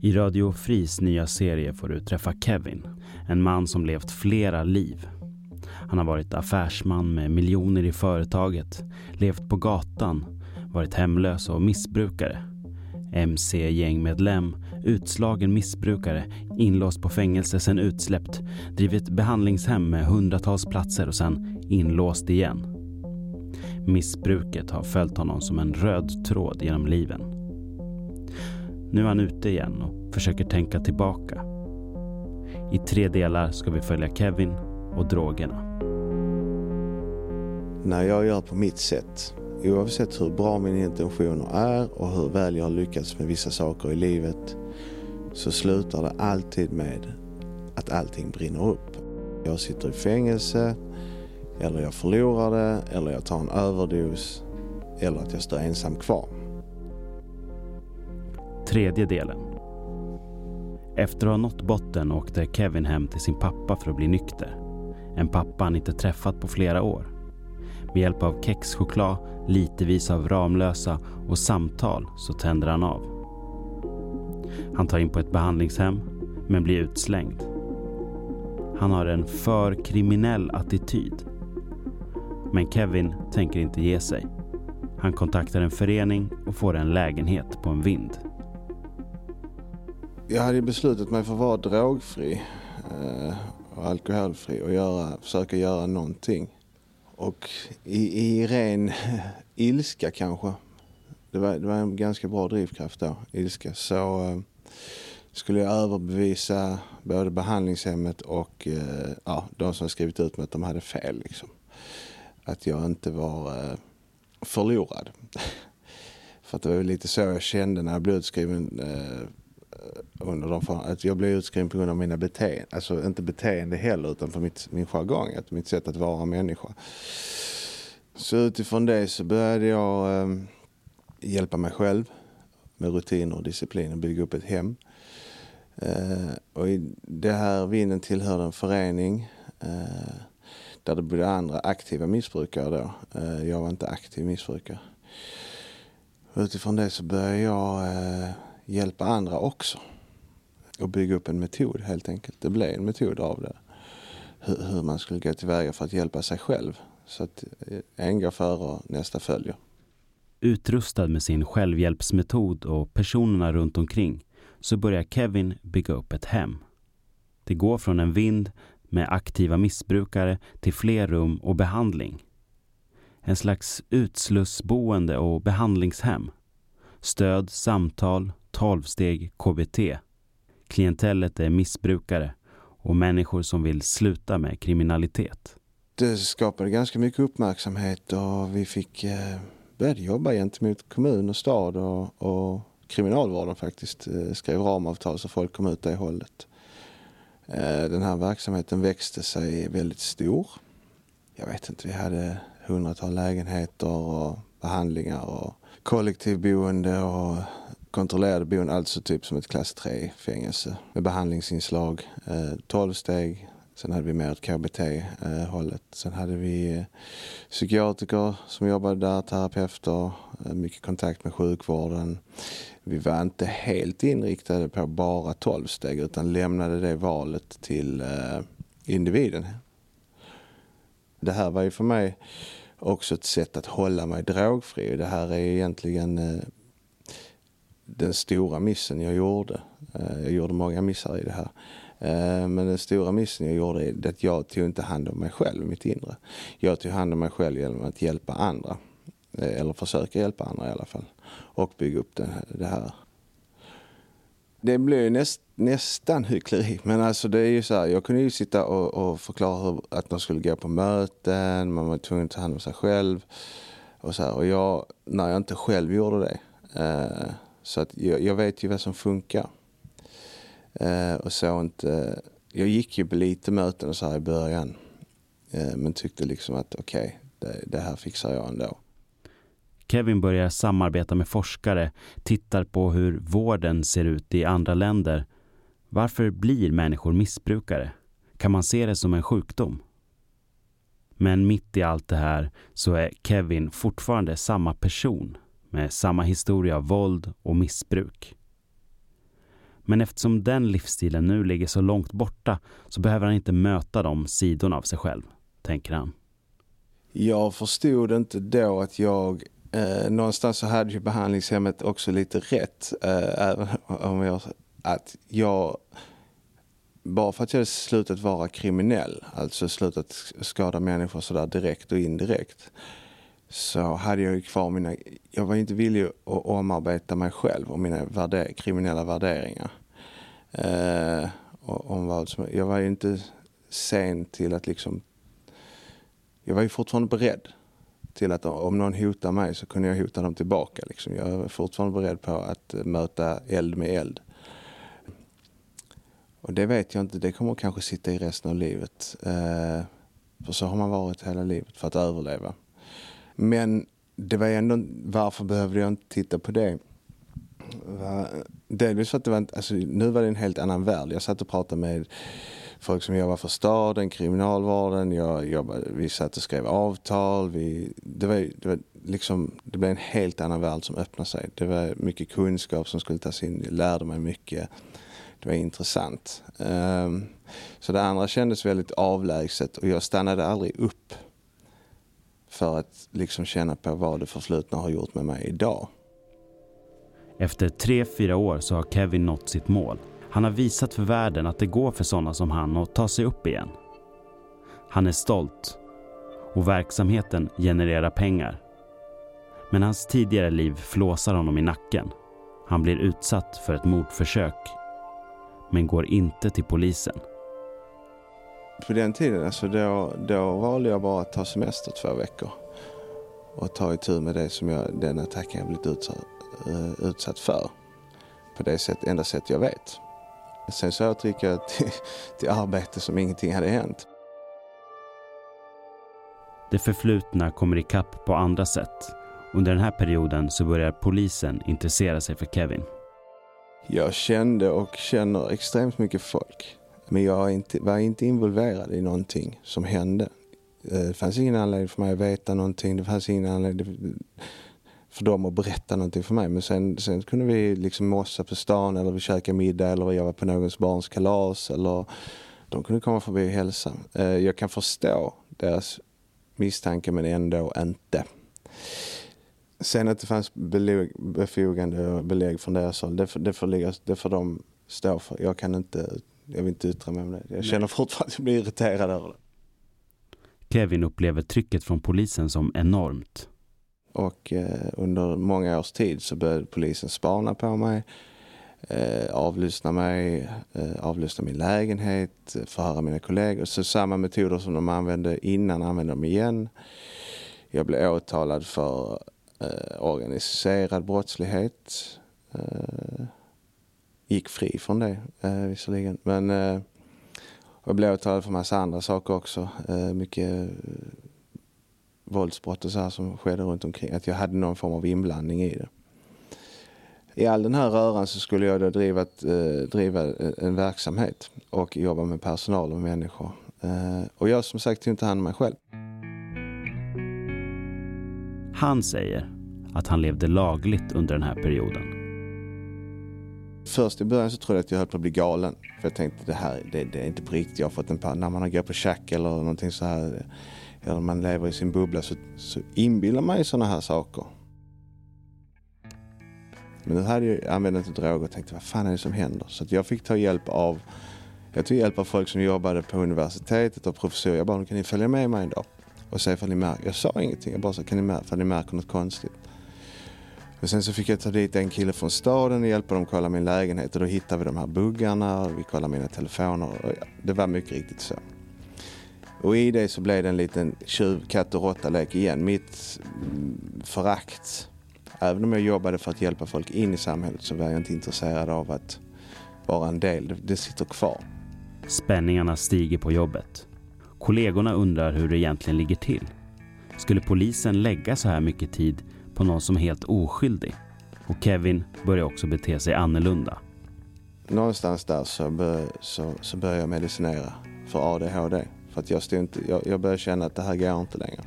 I Radio Fris nya serie får du träffa Kevin, en man som levt flera liv. Han har varit affärsman med miljoner i företaget, levt på gatan, varit hemlös och missbrukare. MC-gängmedlem, utslagen missbrukare, inlåst på fängelse sen utsläppt, drivit behandlingshem med hundratals platser och sen inlåst igen. Missbruket har följt honom som en röd tråd genom liven. Nu är han ute igen och försöker tänka tillbaka. I tre delar ska vi följa Kevin och drogerna. När jag gör på mitt sätt, oavsett hur bra mina intentioner är och hur väl jag har lyckats med vissa saker i livet, så slutar det alltid med att allting brinner upp. Jag sitter i fängelse, eller jag förlorar det, eller jag tar en överdos, eller att jag står ensam kvar. Tredje delen. Efter att ha nått botten åkte Kevin hem till sin pappa för att bli nykter. En pappa han inte träffat på flera år. Med hjälp av kexchoklad, litevis av Ramlösa och samtal så tänder han av. Han tar in på ett behandlingshem men blir utslängd. Han har en för kriminell attityd. Men Kevin tänker inte ge sig. Han kontaktar en förening och får en lägenhet på en vind. Jag hade beslutat mig för att vara drogfri eh, och alkoholfri och göra, försöka göra någonting. Och i, i ren ilska kanske, det var, det var en ganska bra drivkraft då, ilska, så eh, skulle jag överbevisa både behandlingshemmet och eh, ja, de som skrivit ut mig att de hade fel. Liksom. Att jag inte var eh, förlorad. För att det var lite så jag kände när jag blev utskriven eh, Eh, under de för, att jag blev utskriven på grund av mina beteenden. Alltså inte beteende heller utan för mitt, min jargong, att mitt sätt att vara människa. Så utifrån det så började jag eh, hjälpa mig själv med rutiner och disciplin och bygga upp ett hem. Eh, och i det här vinden tillhörde en förening eh, där det bodde andra aktiva missbrukare då. Eh, jag var inte aktiv missbrukare. Utifrån det så började jag eh, hjälpa andra också. Och bygga upp en metod helt enkelt. Det blev en metod av det. Hur, hur man skulle gå tillväga för att hjälpa sig själv. Så att eh, en går före och nästa följer. Utrustad med sin självhjälpsmetod och personerna runt omkring så börjar Kevin bygga upp ett hem. Det går från en vind med aktiva missbrukare till fler rum och behandling. En slags utslussboende och behandlingshem. Stöd, samtal, tolvsteg, KBT. Klientellet är missbrukare och människor som vill sluta med kriminalitet. Det skapade ganska mycket uppmärksamhet och vi fick eh, jobba gentemot kommun och stad och, och kriminalvården faktiskt eh, skrev ramavtal så folk kom ut det hållet. Eh, den här verksamheten växte sig väldigt stor. Jag vet inte, vi hade hundratal lägenheter och behandlingar och kollektivboende och kontrollerade boende, alltså typ som ett klass 3 fängelse med behandlingsinslag, eh, 12 steg. Sen hade vi mer ett KBT-hållet. Sen hade vi eh, psykiatriker som jobbade där, terapeuter, eh, mycket kontakt med sjukvården vi var inte helt inriktade på bara 12 steg, utan lämnade det valet till eh, individen. Det här var ju för mig också ett sätt att hålla mig drogfri. Det här är egentligen eh, den stora missen jag gjorde. Eh, jag gjorde många missar i det här. Eh, men den stora missen jag gjorde är att jag tog inte hand om mig själv, mitt inre. Jag tog hand om mig själv genom att hjälpa andra. Eh, eller försöka hjälpa andra i alla fall och bygga upp det, här. Det blir näst, nästan hyckleri, men alltså det är ju så här, jag kunde ju sitta och, och förklara hur, att de skulle gå på möten, man var tvungen att ta hand om sig själv och så här. Och jag, när jag inte själv gjorde det, eh, så att jag, jag, vet ju vad som funkar. Eh, och så inte, jag gick ju på lite möten och så här i början, eh, men tyckte liksom att okej, okay, det, det här fixar jag ändå. Kevin börjar samarbeta med forskare, tittar på hur vården ser ut i andra länder. Varför blir människor missbrukare? Kan man se det som en sjukdom? Men mitt i allt det här så är Kevin fortfarande samma person med samma historia av våld och missbruk. Men eftersom den livsstilen nu ligger så långt borta så behöver han inte möta de sidorna av sig själv, tänker han. Jag förstod inte då att jag eh, någonstans så hade ju behandlingshemmet också lite rätt. Eh, även om jag, att jag, bara för att jag hade slutat vara kriminell, alltså slutat skada människor sådär direkt och indirekt, så hade jag ju kvar mina, jag var inte villig att omarbeta mig själv och mina värder, kriminella värderingar. Eh, om vad som, jag var ju inte sen till att liksom, jag var ju fortfarande beredd till att om någon hotar mig så kunde jag hota dem tillbaka. Liksom. Jag är fortfarande beredd på att möta eld med eld. Och det vet jag inte, det kommer kanske sitta i resten av livet. Eh, för så har man varit hela livet för att överleva. Men det var ändå, varför behövde jag inte titta på det? Delvis för att det var, alltså, nu var det en helt annan värld. Jag satt och pratade med folk som jobbar för staden, kriminalvården. Jag jobbade, vi satt och skrev avtal. Vi, det, var, det, var liksom, det blev en helt annan värld som öppnade sig. Det var mycket kunskap som skulle tas in. Jag lärde mig mycket. Det var intressant. Um, så det andra kändes väldigt avlägset och jag stannade aldrig upp för att liksom känna på vad det förflutna har gjort med mig idag. Efter tre, fyra år så har Kevin nått sitt mål. Han har visat för världen att det går för sådana som han att ta sig upp igen. Han är stolt och verksamheten genererar pengar. Men hans tidigare liv flåsar honom i nacken. Han blir utsatt för ett mordförsök men går inte till polisen. På den tiden alltså då, då valde jag bara att ta semester två veckor och ta itu med det som jag, den attacken jag blivit utsatt, uh, utsatt för. På det sätt, enda sätt jag vet. Sen så återgick jag till, till arbete som ingenting hade hänt. Det förflutna kommer ikapp på andra sätt. Under den här perioden så börjar polisen intressera sig för Kevin. Jag kände och känner extremt mycket folk. Men jag inte, var inte involverad i någonting som hände. Eh, det fanns ingen anledning för mig att veta någonting. Det fanns ingen anledning för dem att berätta någonting för mig. Men sen, sen kunde vi liksom mossa på stan eller vi käka middag eller jag var på någons barns kalas. Eller de kunde komma förbi och hälsa. Eh, jag kan förstå deras misstanke men ändå inte. Sen att det fanns belägg, befogande belägg från deras håll, det, det, får ligga, det får de stå för. Jag kan inte, jag vill inte yttra mig om det. Jag känner Nej. fortfarande att jag blir irriterad över det. Kevin upplever trycket från polisen som enormt. Och eh, under många års tid så började polisen spana på mig, eh, avlyssna mig, eh, avlyssna min lägenhet, förhöra mina kollegor. Så samma metoder som de använde innan använde de igen. Jag blev åtalad för eh, organiserad brottslighet. Gick fri från det eh, visserligen. Men eh, jag blev åtalad för massa andra saker också. Eh, mycket eh, våldsbrott och så här som skedde runt omkring. Att jag hade någon form av inblandning i det. I all den här röran så skulle jag då driva, ett, eh, driva eh, en verksamhet och jobba med personal och människor. Eh, och jag som sagt tog inte hand om mig själv. Han säger att han levde lagligt under den här perioden. Först i början så trodde jag att jag höll på att bli galen. För jag tänkte det här det, det är inte på riktigt. Jag har fått en panna. när man har gått på tjack eller någonting så här. Eller man lever i sin bubbla så, så inbillar man ju sådana här saker. Men nu hade jag använt inte droger och tänkte vad fan är det som händer? Så jag fick ta hjälp av jag tog hjälp av folk som jobbade på universitetet och professorer. Jag bara, kan ni följa med mig en dag? Och se ifall ni märker. Jag sa ingenting. Jag bara sa, kan ni märka, ifall ni märker något konstigt? Och sen så fick jag ta dit en kille från staden och hjälpa dem att kolla min lägenhet. Och då hittade vi de här buggarna och vi kollade mina telefoner. Och det var mycket riktigt så. Och i det så blev det en liten tjuv, katt och råtta-lek igen. Mitt mm, förakt. Även om jag jobbade för att hjälpa folk in i samhället så var jag inte intresserad av att vara en del. Det, det sitter kvar. Spänningarna stiger på jobbet. Kollegorna undrar hur det egentligen ligger till. Skulle polisen lägga så här mycket tid på någon som är helt oskyldig? Och Kevin börjar också bete sig annorlunda. Någonstans där så, bör, så, så började jag medicinera för ADHD. För att jag, inte, jag, jag började känna att det här går inte längre.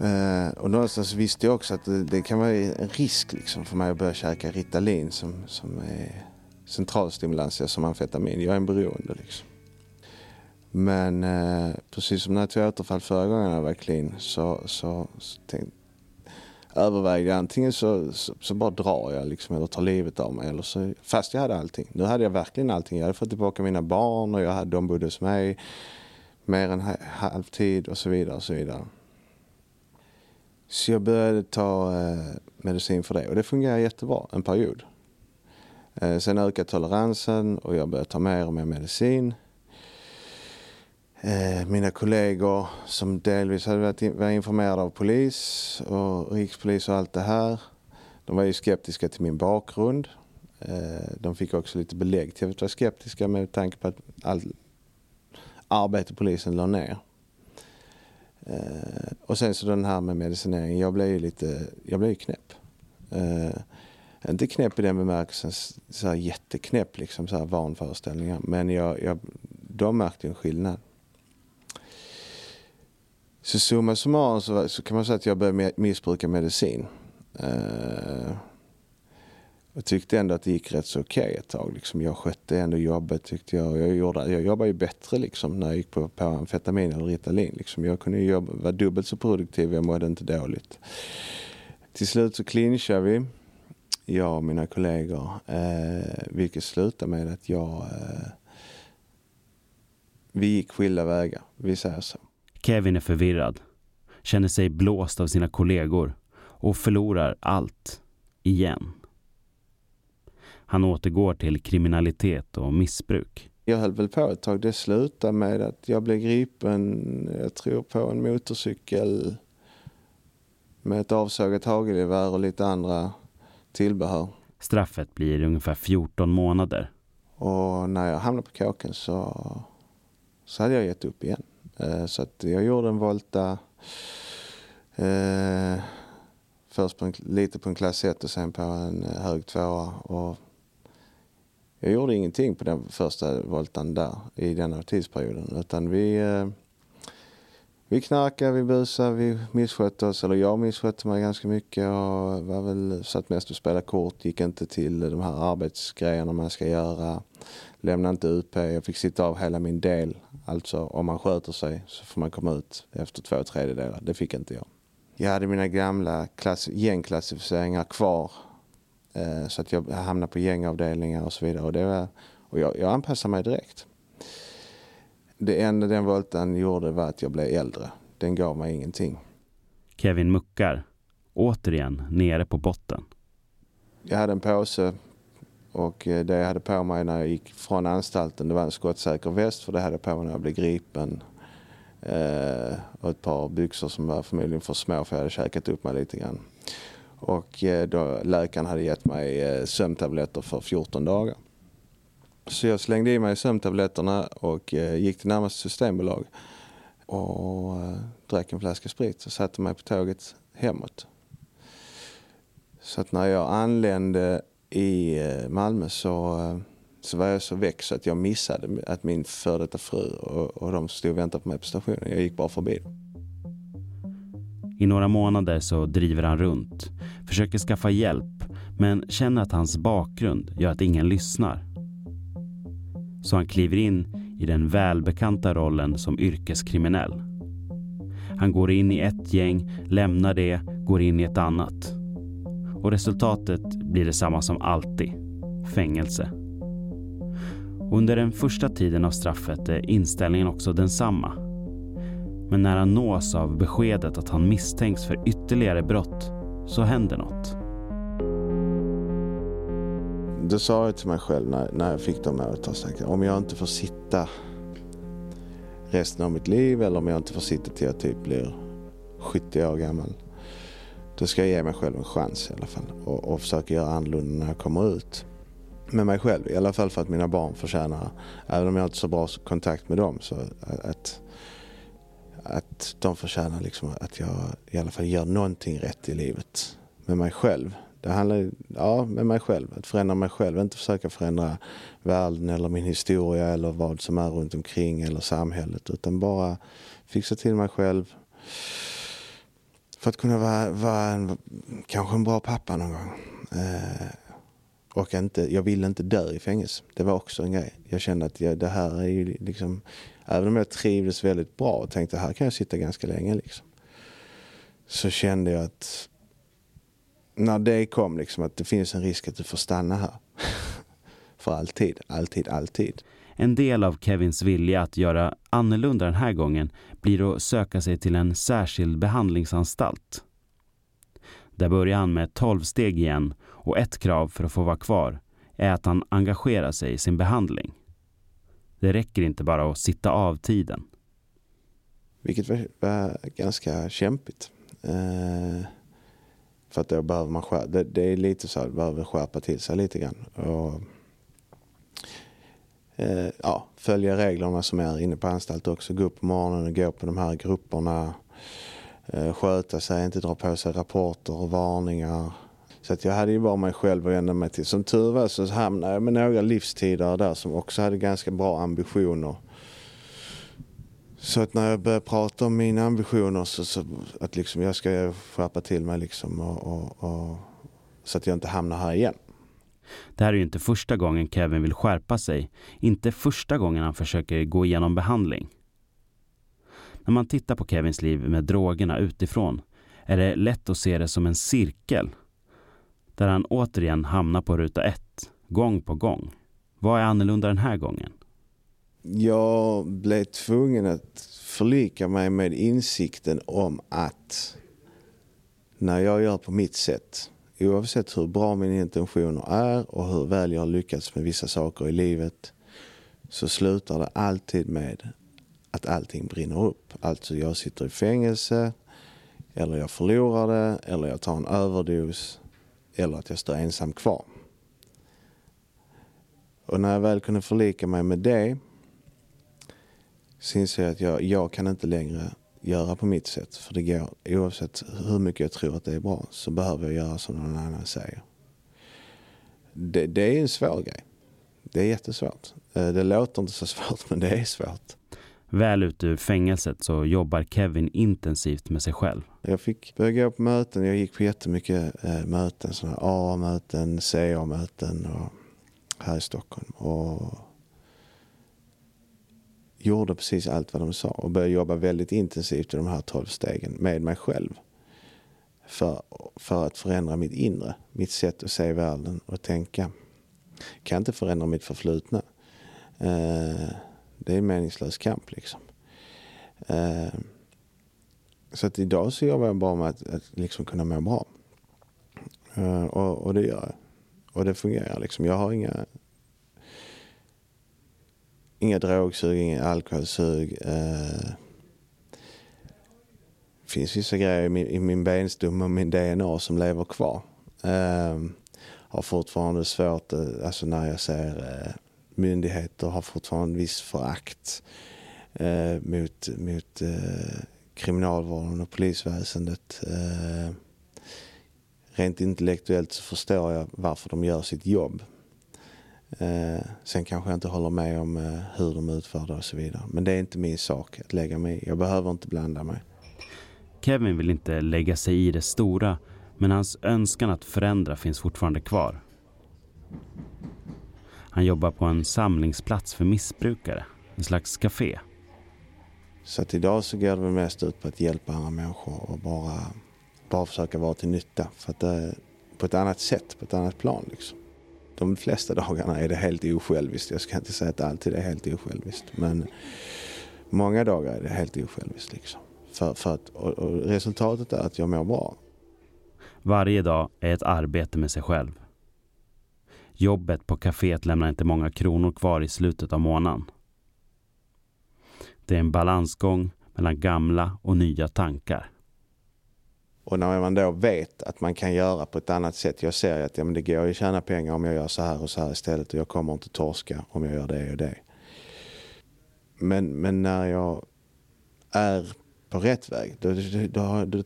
Uh, och någonstans visste jag också att det, det, kan vara en risk liksom för mig att börja käka Ritalin som, som är centralstimulantia som amfetamin. Jag är en beroende liksom. Men eh, precis som när jag tog återfall förra gången jag var clean så, så, så tänkte, övervägde jag antingen så, så, så, bara drar jag liksom eller tar livet av mig. Eller så, fast jag hade allting. Nu hade jag verkligen allting. Jag hade fått tillbaka mina barn och jag hade, de bodde hos mig mer än halvtid och så vidare. och Så vidare. Så jag började ta eh, medicin för det och det fungerar jättebra en period. Eh, sen ökade toleransen och jag började ta mer och mer medicin. Eh, mina kollegor som delvis hade varit, var informerade av polis och rikspolis och allt det här. De var ju skeptiska till min bakgrund. Eh, de fick också lite belägg till att vara skeptiska med tanke på att allt arbete polisen la ner. Eh, och sen så den här med medicinering. Jag blev ju lite, jag blev ju knäpp. Eh, inte knäpp i den bemärkelsen, så här jätteknäpp liksom, så här vanföreställningar. Men jag, jag, de märkte en skillnad. Så summa summarum så, så kan man säga att jag började missbruka medicin. Uh, och tyckte ändå att det gick rätt så okej okay ett tag. Liksom jag skötte ändå jobbet tyckte jag. Jag, gjorde, jag jobbade ju bättre liksom när jag gick på, på amfetamin eller Ritalin. Liksom. Jag kunde jobba, vara dubbelt så produktiv, jag mådde inte dåligt. Till slut så clinchade vi, jag och mina kollegor. Eh, vilket slutade med att jag... Eh, vi gick skilda vägar, vi säger så. Kevin är förvirrad, känner sig blåst av sina kollegor och förlorar allt, igen. Han återgår till kriminalitet och missbruk. Jag höll väl på ett tag. Det slutade med att jag blev gripen, jag tror på en motorcykel med ett avsågat hagelgevär och lite andra tillbehör. Straffet blir ungefär 14 månader. Och när jag hamnade på kåken så, så hade jag gett upp igen. Eh, så att jag gjorde en volta. Eh, först på en, lite på en klass 1 och sen på en hög tvåa. Och jag gjorde ingenting på den första voltan där i den tidsperioden. Utan vi, eh, vi knarkade, vi busade, vi misskötte oss. Eller jag misskötte mig ganska mycket och var väl, satt mest och spelade kort. Gick inte till de här arbetsgrejerna man ska göra. Lämnade inte UP. Jag fick sitta av hela min del. Alltså om man sköter sig så får man komma ut efter två tredjedelar. Det fick inte jag. Jag hade mina gamla klass, gängklassificeringar kvar Eh, så att jag hamnade på gängavdelningar och så vidare. Och, det var, och jag, jag anpassade mig direkt. Det enda den volten gjorde var att jag blev äldre. Den gav mig ingenting. Kevin muckar, återigen nere på botten. Jag hade en påse och eh, det jag hade på mig när jag gick från anstalten det var en skottsäker väst för det hade jag på mig när jag blev gripen. Eh, och ett par byxor som var förmodligen för små för jag hade käkat upp mig lite grann. Och eh, då, läkaren hade gett mig eh, sömntabletter för 14 dagar. Så jag slängde i mig sömntabletterna och eh, gick till närmaste systembolag och eh, drack en flaska sprit och satte mig på tåget hemåt. Så att när jag anlände i eh, Malmö så, eh, så var jag så väck så att jag missade att min före detta fru och, och de stod och väntade på mig på stationen. Jag gick bara förbi dem. I några månader så driver han runt, försöker skaffa hjälp men känner att hans bakgrund gör att ingen lyssnar. Så han kliver in i den välbekanta rollen som yrkeskriminell. Han går in i ett gäng, lämnar det, går in i ett annat. Och resultatet blir detsamma som alltid. Fängelse. Under den första tiden av straffet är inställningen också densamma. Men när han nås av beskedet att han misstänks för ytterligare brott så händer något. Då sa jag till mig själv när, när jag fick de övertalstankarna om jag inte får sitta resten av mitt liv eller om jag inte får sitta till jag typ blir 70 år gammal. Då ska jag ge mig själv en chans i alla fall och, och försöka göra annorlunda när jag kommer ut. Med mig själv, i alla fall för att mina barn förtjänar, även om jag inte har så bra kontakt med dem, så att att de förtjänar liksom att jag i alla fall gör någonting rätt i livet med mig själv. Det handlar ja, med mig själv, att förändra mig själv, inte försöka förändra världen eller min historia eller vad som är runt omkring eller samhället utan bara fixa till mig själv för att kunna vara, vara en, kanske en bra pappa någon gång. Eh, och inte, jag ville inte dö i fängelse. Det var också en grej. Jag kände att jag, det här är ju liksom, även om jag trivdes väldigt bra och tänkte här kan jag sitta ganska länge liksom. Så kände jag att när det kom liksom att det finns en risk att du får stanna här. För alltid, alltid, alltid. En del av Kevins vilja att göra annorlunda den här gången blir att söka sig till en särskild behandlingsanstalt. Där börjar han med 12 steg igen och ett krav för att få vara kvar är att han engagerar sig i sin behandling. Det räcker inte bara att sitta av tiden. Vilket var, var ganska kämpigt. Eh, för att då behöver man skärpa, det, det, är lite så här, behöver skärpa till sig lite grann. Och, eh, ja, följa reglerna som är inne på anstalt också. Gå upp på morgonen och gå på de här grupperna. Eh, sköta sig, inte dra på sig rapporter och varningar. Så att jag hade ju bara mig själv att vända mig till. Som tur var så hamnade jag med några livstidare där som också hade ganska bra ambitioner. Så att när jag började prata om mina ambitioner så, så att liksom jag ska skärpa till mig liksom och, och, och, så att jag inte hamnar här igen. Det här är ju inte första gången Kevin vill skärpa sig. Inte första gången han försöker gå igenom behandling. När man tittar på Kevins liv med drogerna utifrån är det lätt att se det som en cirkel där han återigen hamnar på ruta ett, gång på gång. Vad är annorlunda den här gången? Jag blev tvungen att förlika mig med insikten om att när jag gör på mitt sätt, oavsett hur bra mina intentioner är och hur väl jag har lyckats med vissa saker i livet, så slutar det alltid med att allting brinner upp. Alltså jag sitter i fängelse, eller jag förlorar det, eller jag tar en överdos, eller att jag står ensam kvar. Och när jag väl kunde förlika mig med det så inser jag att jag, jag kan inte längre göra på mitt sätt. För det går, oavsett hur mycket jag tror att det är bra så behöver jag göra som någon annan säger. Det, det är en svår grej. Det är jättesvårt. Eh, det låter inte så svårt men det är svårt. Väl ute ur fängelset så jobbar Kevin intensivt med sig själv. Jag fick börja gå på möten. Jag gick på jättemycket eh, möten. Sådana A-möten, CA-möten här i Stockholm. Och gjorde precis allt vad de sa och började jobba väldigt intensivt i de här tolv stegen med mig själv. För, för att förändra mitt inre, mitt sätt att se världen och tänka. Jag kan inte förändra mitt förflutna. Eh, det är en meningslös kamp liksom. Eh, så att idag så jobbar jag bara med att, att liksom kunna må bra. Eh, och, och, det gör jag. Och det fungerar liksom. Jag har inga inga drogsug, inga alkoholsug. Eh, det finns vissa grejer i min, i min benstomme och min DNA som lever kvar. Eh, har fortfarande svårt, eh, alltså när jag ser eh, myndigheter har fortfarande en viss förakt eh, mot, mot eh, kriminalvården och polisväsendet. Eh, rent intellektuellt så förstår jag varför de gör sitt jobb. Eh, sen kanske jag inte håller med om eh, hur de utför det och så vidare. Men det är inte min sak att lägga mig i. Jag behöver inte blanda mig. Kevin vill inte lägga sig i det stora, men hans önskan att förändra finns fortfarande kvar. Han jobbar på en samlingsplats för missbrukare, en slags café. Så att idag så går det mest ut på att hjälpa andra människor och bara, bara försöka vara till nytta. För att det, på ett annat sätt, på ett annat plan liksom de flesta dagarna är det helt osjälviskt. Jag ska inte säga att det alltid är helt osjälviskt. Men många dagar är det helt osjälviskt. Liksom. För, för att, och, och resultatet är att jag mår bra. Varje dag är ett arbete med sig själv. Jobbet på kaféet lämnar inte många kronor kvar i slutet av månaden. Det är en balansgång mellan gamla och nya tankar. Och när man då vet att man kan göra på ett annat sätt. Jag ser ju att ja, men det går att tjäna pengar om jag gör så här och så här istället. Och jag kommer inte torska om jag gör det och det. Men, men när jag är på rätt väg. Då, då, då,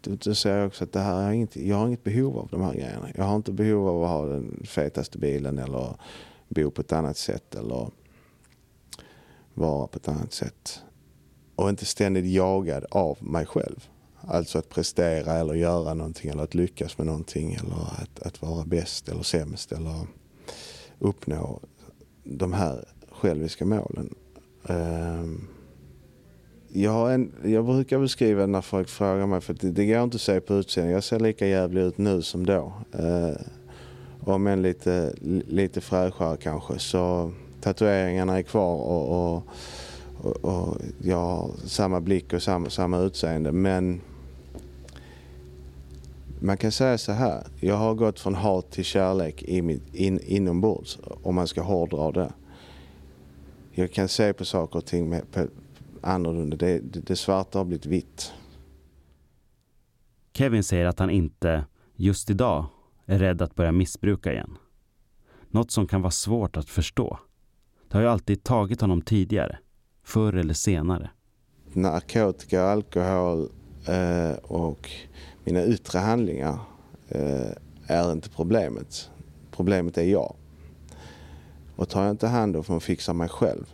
då, då ser jag också att det här är inget, jag har inget behov av de här grejerna. Jag har inte behov av att ha den fetaste bilen eller bo på ett annat sätt. Eller vara på ett annat sätt. Och inte ständigt jagad av mig själv. Alltså att prestera eller göra någonting eller att lyckas med någonting eller att, att vara bäst eller sämst eller uppnå de här själviska målen. Ehm, jag, en, jag brukar beskriva när folk frågar mig, för det, det går inte att se på utseendet. Jag ser lika jävlig ut nu som då. Ehm, om än lite, lite fräschare kanske. Så tatueringarna är kvar och, och, och, och jag har samma blick och samma, samma utseende. Men man kan säga så här. Jag har gått från hat till kärlek i mitt, in, inombords om man ska hårdra det. Jag kan se på saker och ting med, på, annorlunda. Det, det, det svarta har blivit vitt. Kevin säger att han inte, just idag, är rädd att börja missbruka igen. Något som kan vara svårt att förstå. Det har ju alltid tagit honom tidigare, förr eller senare. Narkotika, alkohol eh, och mina yttre handlingar eh, är inte problemet. Problemet är jag. Och tar jag inte hand om och fixar mig själv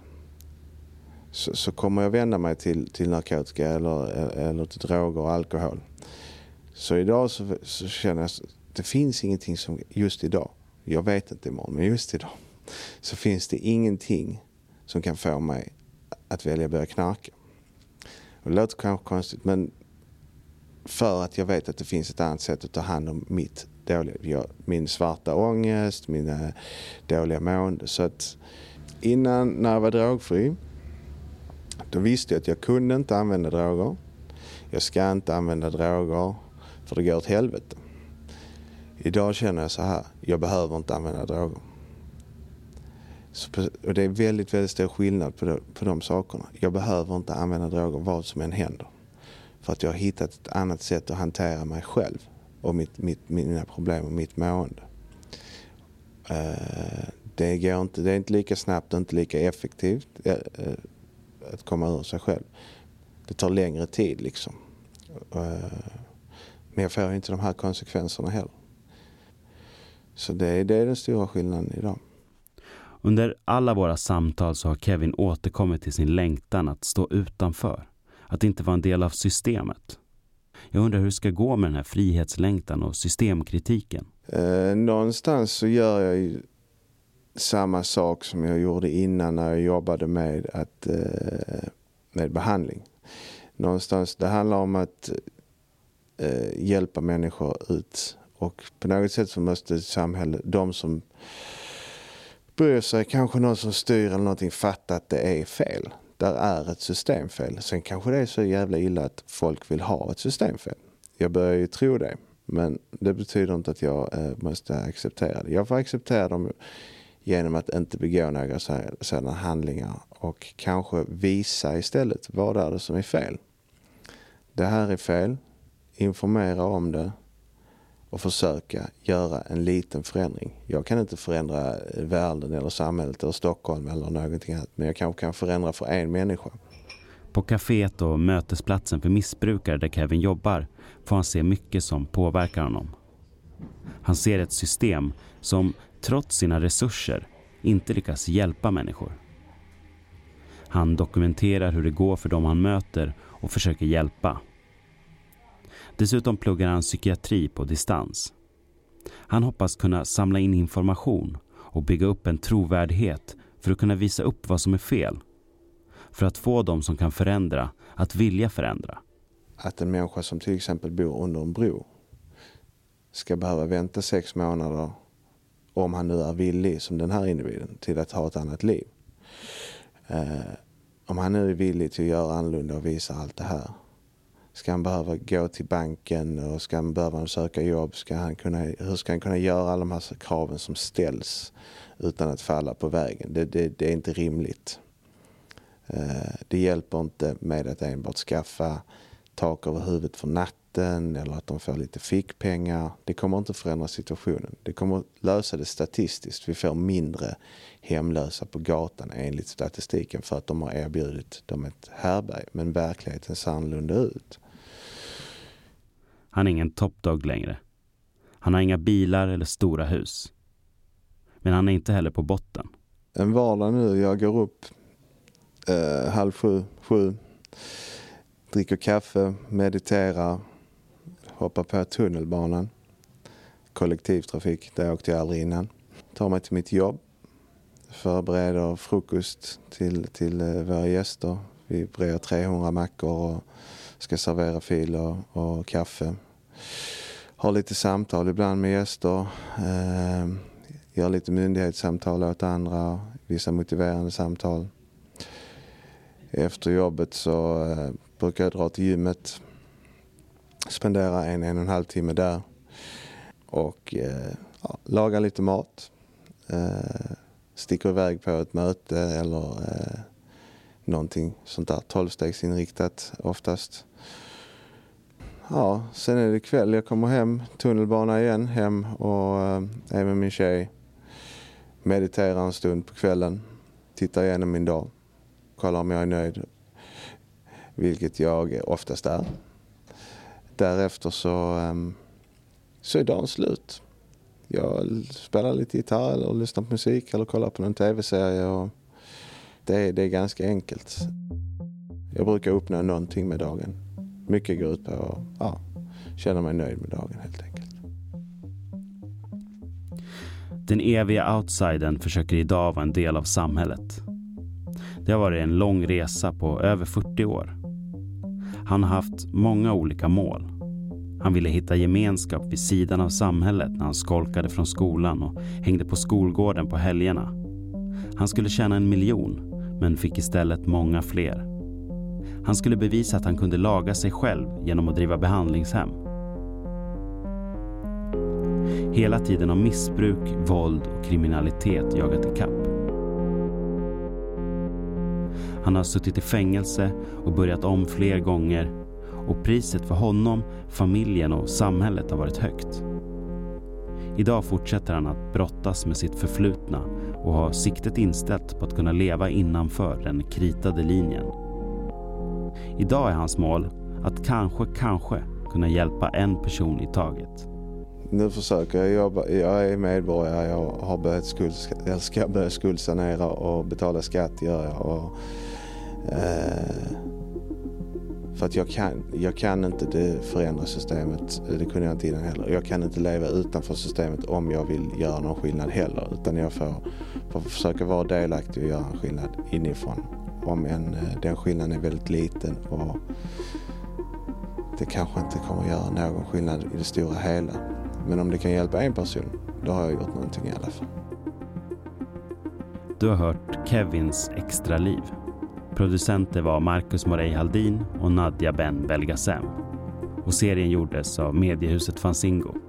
så, så, kommer jag vända mig till, till narkotika eller, eller till droger och alkohol. Så idag så, så känner jag att det finns ingenting som, just idag, jag vet inte imorgon, men just idag så finns det ingenting som kan få mig att välja att börja knarka. Och det låter kanske konstigt men för att jag vet att det finns ett annat sätt att ta hand om mitt dåliga, min svarta ångest, mina dåliga mående. Så att innan, när jag var drogfri, då visste jag att jag kunde inte använda droger. Jag ska inte använda droger för det går åt helvete. Idag känner jag så här, jag behöver inte använda droger. Så, och det är väldigt, väldigt stor skillnad på de, på de sakerna. Jag behöver inte använda droger vad som än händer. För att jag har hittat ett annat sätt att hantera mig själv och mitt, mitt, mina problem och mitt mående. Eh, det, går inte, det är inte lika snabbt och inte lika effektivt eh, eh, att komma ur sig själv. Det tar längre tid liksom. men jag får inte de här konsekvenserna heller. Så det, det är den stora skillnaden idag. Under alla våra samtal så har Kevin återkommit till sin längtan att stå utanför. Att inte vara en del av systemet. Jag undrar hur det ska gå med den här frihetslängtan och systemkritiken. Eh, någonstans så gör jag ju samma sak som jag gjorde innan när jag jobbade med, att, eh, med behandling. Någonstans, det handlar om att eh, hjälpa människor ut och på något sätt så måste samhället, de som bryr sig, kanske någon som styr eller någonting, fatta att det är fel. Där är ett systemfel. Sen kanske det är så jävla illa att folk vill ha ett systemfel. Jag börjar ju tro det. Men det betyder inte att jag eh, måste acceptera det. Jag får acceptera dem genom att inte begå några sådana handlingar och kanske visa istället vad är det som är fel. Det här är fel. Informera om det och försöka göra en liten förändring. Jag kan inte förändra världen eller samhället eller Stockholm eller någonting annat. Men jag kanske kan förändra för en människa. På kaféet och mötesplatsen för missbrukare där Kevin jobbar får han se mycket som påverkar honom. Han ser ett system som trots sina resurser inte lyckas hjälpa människor. Han dokumenterar hur det går för dem han möter och försöker hjälpa. Dessutom pluggar han psykiatri på distans. Han hoppas kunna samla in information och bygga upp en trovärdighet för att kunna visa upp vad som är fel. För att få de som kan förändra att vilja förändra. Att en människa som till exempel bor under en bro ska behöva vänta sex månader om han nu är villig, som den här individen, till att ha ett annat liv. Eh, om han nu är villig till att göra annorlunda och visa allt det här Ska han behöva gå till banken och ska han behöva söka jobb? Ska han kunna, hur ska han kunna göra alla de här kraven som ställs utan att falla på vägen? Det, det, det är inte rimligt. Eh, det hjälper inte med att enbart skaffa tak över huvudet för natten eller att de får lite fickpengar. Det kommer inte förändra situationen. Det kommer lösa det statistiskt. Vi får mindre hemlösa på gatan enligt statistiken för att de har erbjudit dem ett härbärge. Men verkligheten ser annorlunda ut. Han är ingen toppdog längre. Han har inga bilar eller stora hus. Men han är inte heller på botten. En vardag nu, jag går upp eh, halv sju, sju. dricker kaffe, mediterar, hoppar på tunnelbanan. Kollektivtrafik, där åkte jag aldrig innan. Tar mig till mitt jobb, förbereder frukost till, till eh, våra gäster. Vi brer 300 mackor och ska servera fil och, och kaffe. Har lite samtal ibland med gäster. Eh, gör lite myndighetssamtal åt andra, vissa motiverande samtal. Efter jobbet så eh, brukar jag dra till gymmet. Spendera en, en och en halv timme där. Och eh, ja, laga lite mat. Eh, sticker iväg på ett möte eller eh, någonting sånt där tolvstegsinriktat oftast. Ja, sen är det kväll. Jag kommer hem, tunnelbana igen, hem och eh, är med min tjej. Mediterar en stund på kvällen, tittar igenom min dag, kollar om jag är nöjd, vilket jag oftast är. Därefter så, ehm, så är dagen slut. Jag spelar lite gitarr eller lyssnar på musik eller kollar på någon tv-serie. det, är, det är ganska enkelt. Jag brukar uppnå någonting med dagen. Mycket går ut på att ja, känna mig nöjd med dagen helt enkelt. Den eviga outsidern försöker idag vara en del av samhället. Det har varit en lång resa på över 40 år. Han har haft många olika mål. Han ville hitta gemenskap vid sidan av samhället när han skolkade från skolan och hängde på skolgården på helgerna. Han skulle tjäna en miljon, men fick istället många fler. Han skulle bevisa att han kunde laga sig själv genom att driva behandlingshem. Hela tiden har missbruk, våld och kriminalitet jagat ikapp. Han har suttit i fängelse och börjat om fler gånger och priset för honom, familjen och samhället har varit högt. Idag fortsätter han att brottas med sitt förflutna och har siktet inställt på att kunna leva innanför den kritade linjen. Idag är hans mål att kanske, kanske kunna hjälpa en person i taget. Nu försöker jag jobba. Jag är medborgare. Jag har börjat skuld, jag ska börja skuldsanera och betala skatt gör jag. Och, eh, för att jag kan, jag kan inte det förändra systemet. Det kunde jag inte innan heller. Jag kan inte leva utanför systemet om jag vill göra någon skillnad heller. Utan jag får, får försöka vara delaktig och göra en skillnad inifrån. Om men eh, den skillnaden är väldigt liten och det kanske inte kommer att göra någon skillnad i det stora hela. Men om det kan hjälpa en person, då har jag gjort någonting i alla fall. Du har hört Kevins extra liv. Producenter var Marcus Morey Haldin och Nadja Ben Belgasem. Och serien gjordes av mediehuset Fanzingo.